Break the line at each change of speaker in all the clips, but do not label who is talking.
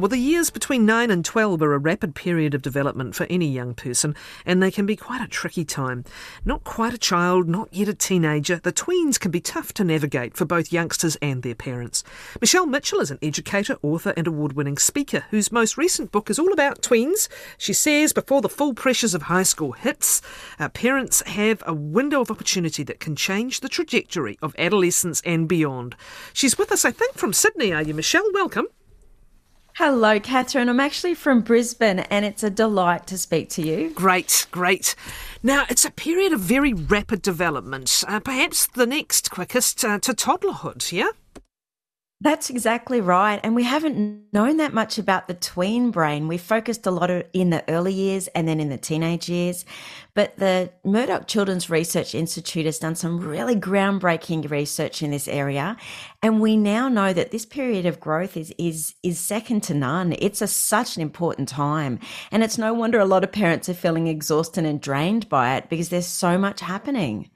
Well, the years between 9 and 12 are a rapid period of development for any young person, and they can be quite a tricky time. Not quite a child, not yet a teenager, the tweens can be tough to navigate for both youngsters and their parents. Michelle Mitchell is an educator, author, and award winning speaker whose most recent book is all about tweens. She says before the full pressures of high school hits, uh, parents have a window of opportunity that can change the trajectory of adolescence and beyond. She's with us, I think, from Sydney, are you, Michelle? Welcome.
Hello, Kathryn. I'm actually from Brisbane and it's a delight to speak to you.
Great, great. Now, it's a period of very rapid development, uh, perhaps the next quickest uh, to toddlerhood, yeah?
That's exactly right. And we haven't known that much about the tween brain. We focused a lot in the early years and then in the teenage years. But the Murdoch Children's Research Institute has done some really groundbreaking research in this area. And we now know that this period of growth is, is, is second to none. It's a, such an important time. And it's no wonder a lot of parents are feeling exhausted and drained by it because there's so much happening.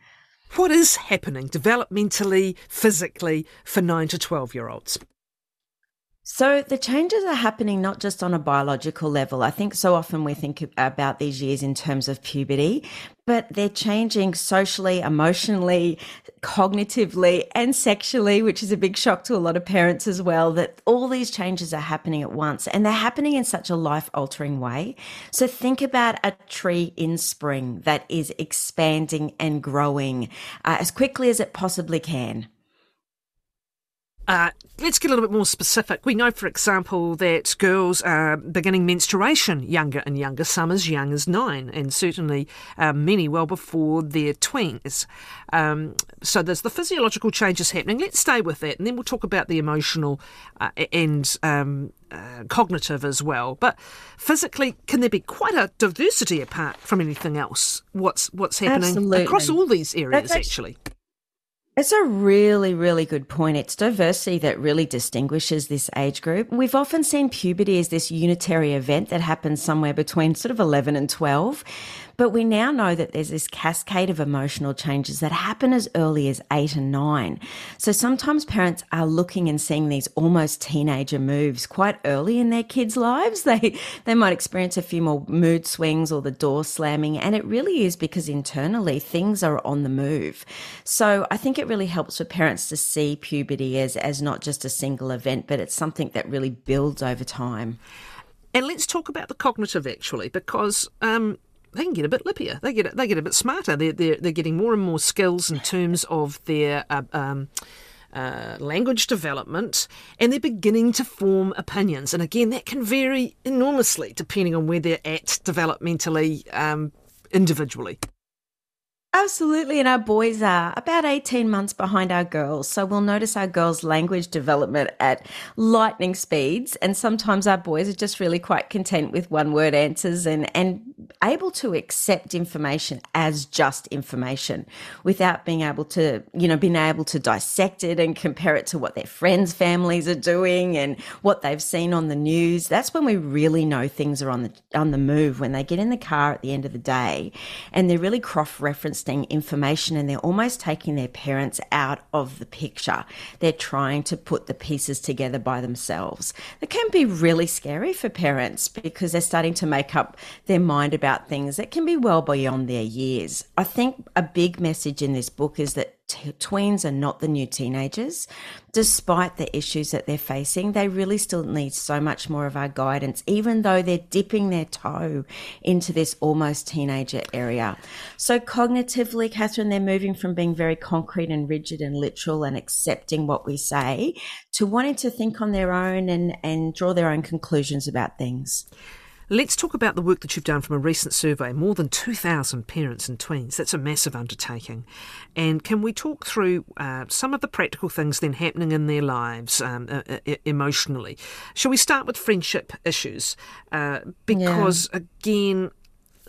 What is happening developmentally, physically for 9 to 12 year olds?
So the changes are happening not just on a biological level. I think so often we think about these years in terms of puberty, but they're changing socially, emotionally, cognitively, and sexually, which is a big shock to a lot of parents as well, that all these changes are happening at once and they're happening in such a life altering way. So think about a tree in spring that is expanding and growing uh, as quickly as it possibly can.
Uh, let's get a little bit more specific. We know, for example, that girls are beginning menstruation younger and younger, some as young as nine, and certainly uh, many well before their tweens. Um, so there's the physiological changes happening. Let's stay with that, and then we'll talk about the emotional uh, and um, uh, cognitive as well. But physically, can there be quite a diversity apart from anything else? What's what's happening
Absolutely.
across all these areas, actually?
It's a really, really good point. It's diversity that really distinguishes this age group. We've often seen puberty as this unitary event that happens somewhere between sort of 11 and 12. But we now know that there's this cascade of emotional changes that happen as early as eight and nine. So sometimes parents are looking and seeing these almost teenager moves quite early in their kids' lives. They, they might experience a few more mood swings or the door slamming. And it really is because internally things are on the move. So I think it really helps for parents to see puberty as, as not just a single event, but it's something that really builds over time.
And let's talk about the cognitive actually, because um, they can get a bit lippier. They get they get a bit smarter. They're they're, they're getting more and more skills in terms of their. Uh, um, uh, language development, and they're beginning to form opinions. And again, that can vary enormously depending on where they're at developmentally, um, individually.
Absolutely. And our boys are about 18 months behind our girls. So we'll notice our girls' language development at lightning speeds. And sometimes our boys are just really quite content with one word answers and, and able to accept information as just information without being able to, you know, being able to dissect it and compare it to what their friends' families are doing and what they've seen on the news. That's when we really know things are on the, on the move when they get in the car at the end of the day and they're really cross-referencing information and they're almost taking their parents out of the picture. They're trying to put the pieces together by themselves. It can be really scary for parents because they're starting to make up their mind about things that can be well beyond their years. I think a big message in this book is that t- tweens are not the new teenagers. Despite the issues that they're facing, they really still need so much more of our guidance, even though they're dipping their toe into this almost teenager area. So, cognitively, Kathryn, they're moving from being very concrete and rigid and literal and accepting what we say to wanting to think on their own and, and draw their own conclusions about things.
Let's talk about the work that you've done from a recent survey. More than 2,000 parents and tweens. That's a massive undertaking. And can we talk through uh, some of the practical things then happening in their lives um, uh, uh, emotionally? Shall we start with friendship issues? Uh, because, yeah. again,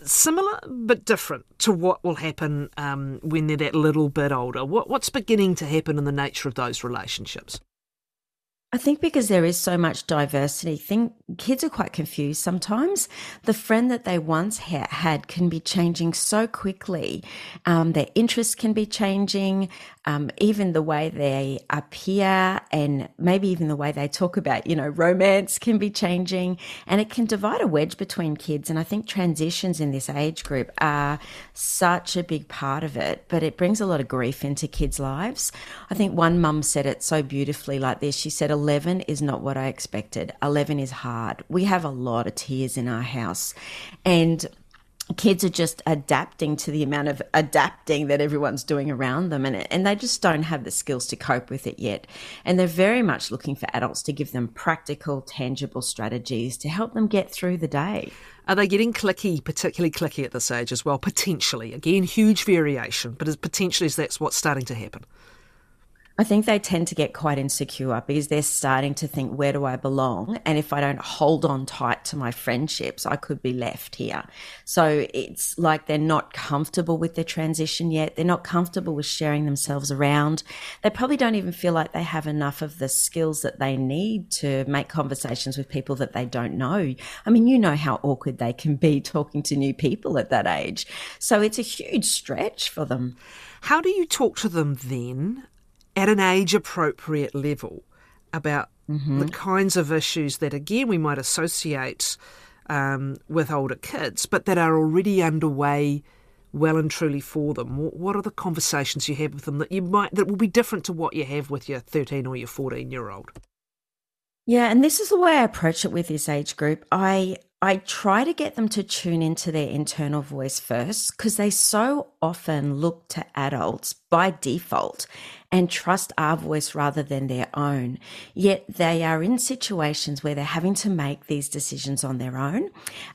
similar but different to what will happen um, when they're that little bit older. What, what's beginning to happen in the nature of those relationships?
I think because there is so much diversity, think kids are quite confused sometimes. The friend that they once ha- had can be changing so quickly. Um, their interests can be changing, um, even the way they appear, and maybe even the way they talk about, you know, romance can be changing, and it can divide a wedge between kids. And I think transitions in this age group are such a big part of it, but it brings a lot of grief into kids' lives. I think one mum said it so beautifully like this. She said, 11 is not what I expected. 11 is hard. We have a lot of tears in our house. And kids are just adapting to the amount of adapting that everyone's doing around them and, and they just don't have the skills to cope with it yet and they're very much looking for adults to give them practical tangible strategies to help them get through the day
are they getting cliquey particularly cliquey at this age as well potentially again huge variation but as potentially that's what's starting to happen
I think they tend to get quite insecure because they're starting to think, where do I belong? And if I don't hold on tight to my friendships, I could be left here. So it's like they're not comfortable with their transition yet. They're not comfortable with sharing themselves around. They probably don't even feel like they have enough of the skills that they need to make conversations with people that they don't know. I mean, you know how awkward they can be talking to new people at that age. So it's a huge stretch for them.
How do you talk to them then at an age appropriate level about mm-hmm. the kinds of issues that, again, we might associate um, with older kids, but that are already underway well and truly for them. What are the conversations you have with them that you might that will be different to what you have with your 13 or your 14 year old?
Yeah, and this is the way I approach it with this age group. I I try to get them to tune into their internal voice first because they so often look to adults by default and trust our voice rather than their own. Yet they are in situations where they're having to make these decisions on their own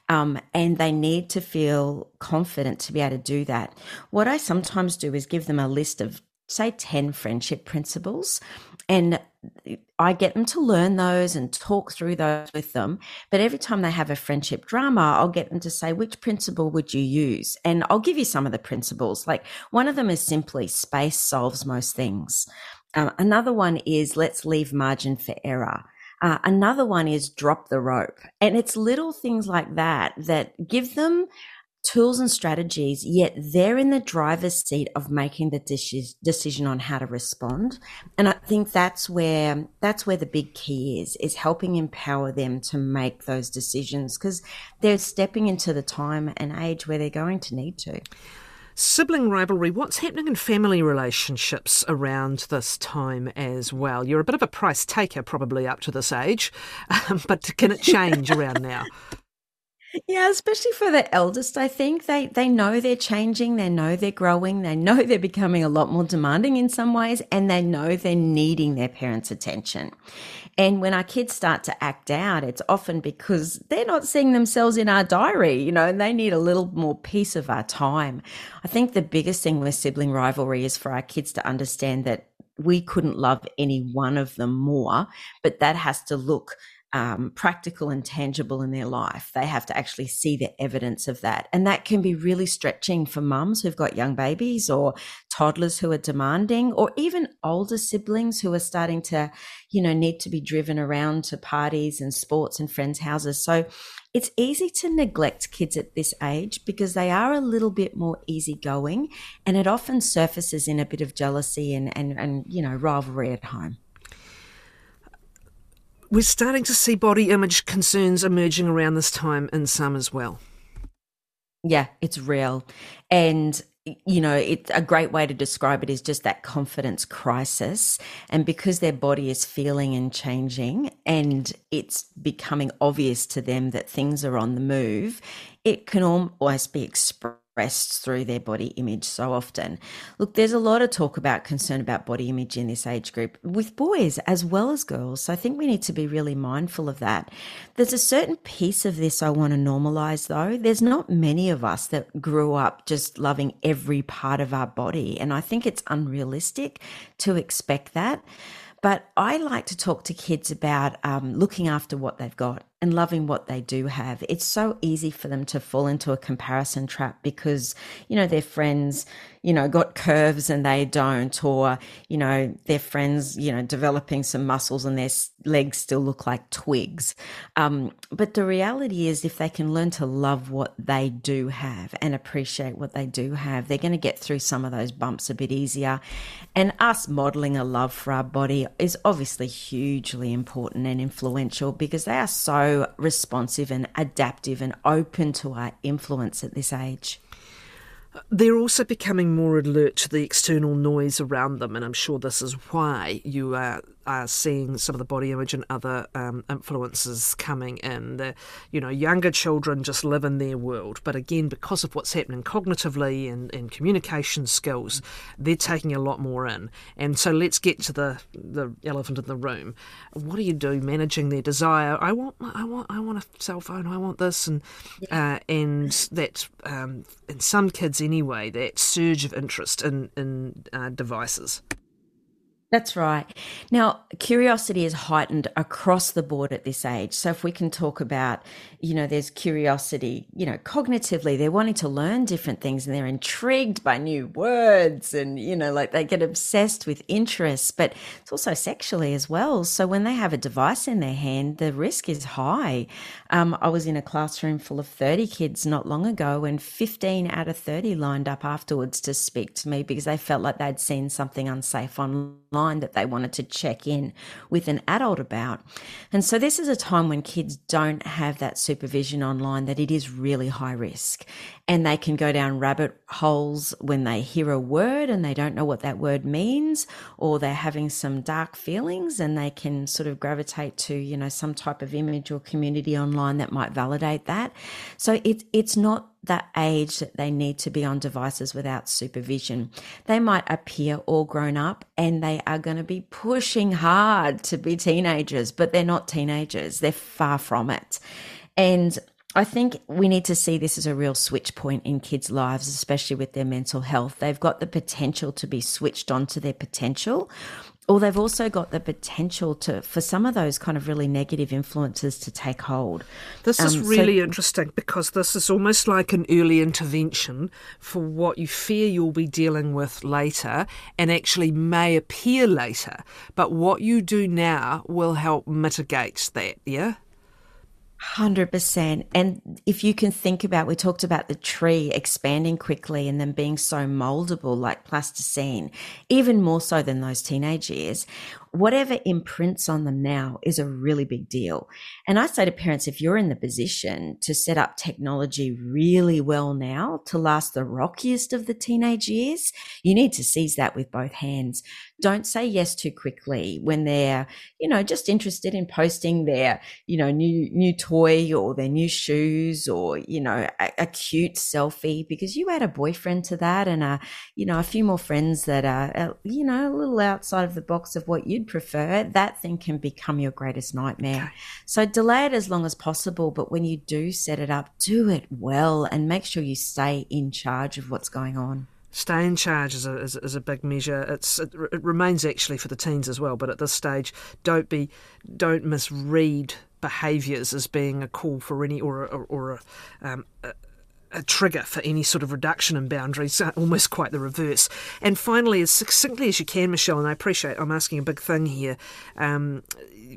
um, and they need to feel confident to be able to do that. What I sometimes do is give them a list of say 10 friendship principles and I get them to learn those and talk through those with them. But every time they have a friendship drama, I'll get them to say, which principle would you use? And I'll give you some of the principles. Like one of them is simply space solves most things. Uh, another one is let's leave margin for error. Uh, another one is drop the rope. And it's little things like that that give them tools and strategies, yet they're in the driver's seat of making the decision on how to respond. And I think that's where that's where the big key is is helping empower them to make those decisions because they're stepping into the time and age where they're going to need to.
Sibling rivalry, what's happening in family relationships around this time as well? You're a bit of a price taker probably up to this age, um, but can it change around now?
Yeah, especially for the eldest, I think they they know they're changing, they know they're growing, they know they're becoming a lot more demanding in some ways, and they know they're needing their parents' attention. And when our kids start to act out, it's often because they're not seeing themselves in our diary, you know, and they need a little more piece of our time. I think the biggest thing with sibling rivalry is for our kids to understand that we couldn't love any one of them more, but that has to look um, practical and tangible in their life. They have to actually see the evidence of that. And that can be really stretching for mums who've got young babies or toddlers who are demanding, or even older siblings who are starting to, you know, need to be driven around to parties and sports and friends' houses. So it's easy to neglect kids at this age because they are a little bit more easygoing and it often surfaces in a bit of jealousy and, and, and you know, rivalry at home
we're starting to see body image concerns emerging around this time in some as well.
Yeah, it's real. And you know, it, a great way to describe it is just that confidence crisis. And because their body is feeling and changing and it's becoming obvious to them that things are on the move, it can almost be expressed expressed through their body image so often. Look, there's a lot of talk about concern about body image in this age group with boys as well as girls. So I think we need to be really mindful of that. There's a certain piece of this I want to normalize though. There's not many of us that grew up just loving every part of our body. And I think it's unrealistic to expect that. But I like to talk to kids about um, looking after what they've got and loving what they do have. It's so easy for them to fall into a comparison trap because, you know, their friends, you know, got curves and they don't, or, you know, their friends, you know, developing some muscles and their legs still look like twigs. Um, but the reality is, if they can learn to love what they do have and appreciate what they do have, they're going to get through some of those bumps a bit easier. And us modeling a love for our body is obviously hugely important and influential because they are so responsive and adaptive and open to our influence at this age.
They're also becoming more alert to the external noise around them, and I'm sure this is why you are are seeing some of the body image and other um, influences coming in. The, you know, younger children just live in their world, but again, because of what's happening cognitively and, and communication skills, they're taking a lot more in. And so let's get to the the elephant in the room. What do you do managing their desire? I want, I want, I want a cell phone. I want this, and uh, and that um, in some kids anyway, that surge of interest in in uh, devices.
That's right. Now, curiosity is heightened across the board at this age. So, if we can talk about, you know, there's curiosity, you know, cognitively, they're wanting to learn different things and they're intrigued by new words and, you know, like they get obsessed with interests, but it's also sexually as well. So, when they have a device in their hand, the risk is high. Um, I was in a classroom full of 30 kids not long ago, and 15 out of 30 lined up afterwards to speak to me because they felt like they'd seen something unsafe online that they wanted to check in with an adult about. And so this is a time when kids don't have that supervision online that it is really high risk and they can go down rabbit holes when they hear a word and they don't know what that word means or they're having some dark feelings and they can sort of gravitate to you know some type of image or community online that might validate that so it's it's not that age that they need to be on devices without supervision. They might appear all grown up and they are going to be pushing hard to be teenagers, but they're not teenagers. They're far from it. And I think we need to see this as a real switch point in kids' lives, especially with their mental health. They've got the potential to be switched on to their potential, or they've also got the potential to for some of those kind of really negative influences to take hold.
This is um, really so, interesting because this is almost like an early intervention for what you fear you'll be dealing with later and actually may appear later. But what you do now will help mitigate that, yeah?
100%. And if you can think about, we talked about the tree expanding quickly and then being so moldable like plasticine, even more so than those teenage years whatever imprints on them now is a really big deal. And I say to parents, if you're in the position to set up technology really well now to last the rockiest of the teenage years, you need to seize that with both hands. Don't say yes too quickly when they're, you know, just interested in posting their, you know, new, new toy or their new shoes or, you know, a, a cute selfie because you add a boyfriend to that and a, you know, a few more friends that are, uh, you know, a little outside of the box of what you you'd prefer, that thing can become your greatest nightmare. Okay. So delay it as long as possible, but when you do set it up, do it well and make sure you stay in charge of what's going on.
Stay in charge is a, is, is a big measure. It's it, it remains actually for the teens as well, but at this stage, don't be don't misread behaviours as being a call for any or or, or a, um, a trigger for any sort of reduction in boundaries, uh, almost quite the reverse. And finally, as succinctly as you can, Michelle, and I appreciate I'm asking a big thing here. Um,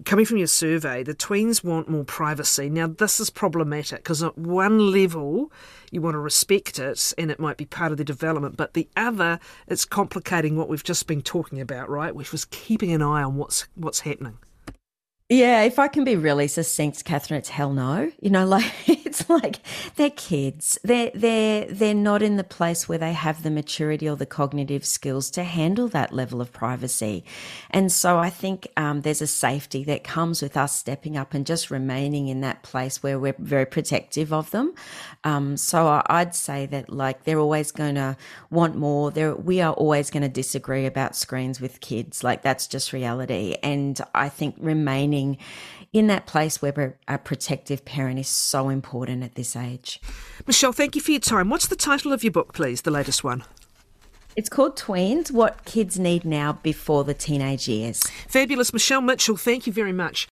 coming from your survey, the tweens want more privacy. Now, this is problematic because at one level, you want to respect it and it might be part of the development, but the other, it's complicating what we've just been talking about, right? Which was keeping an eye on what's what's happening.
Yeah, if I can be really succinct, Kathryn, it's hell no. You know, like it's like they're kids. They're they're they're not in the place where they have the maturity or the cognitive skills to handle that level of privacy. And so I think um, there's a safety that comes with us stepping up and just remaining in that place where we're very protective of them. Um, so I'd say that like they're always going to want more. They're, we are always going to disagree about screens with kids. Like that's just reality. And I think remaining in that place where a protective parent is so important at this age.
Michelle, thank you for your time. What's the title of your book, please, the latest one?
It's called Tweens What Kids Need Now Before the Teenage Years.
Fabulous. Michelle Mitchell, thank you very much.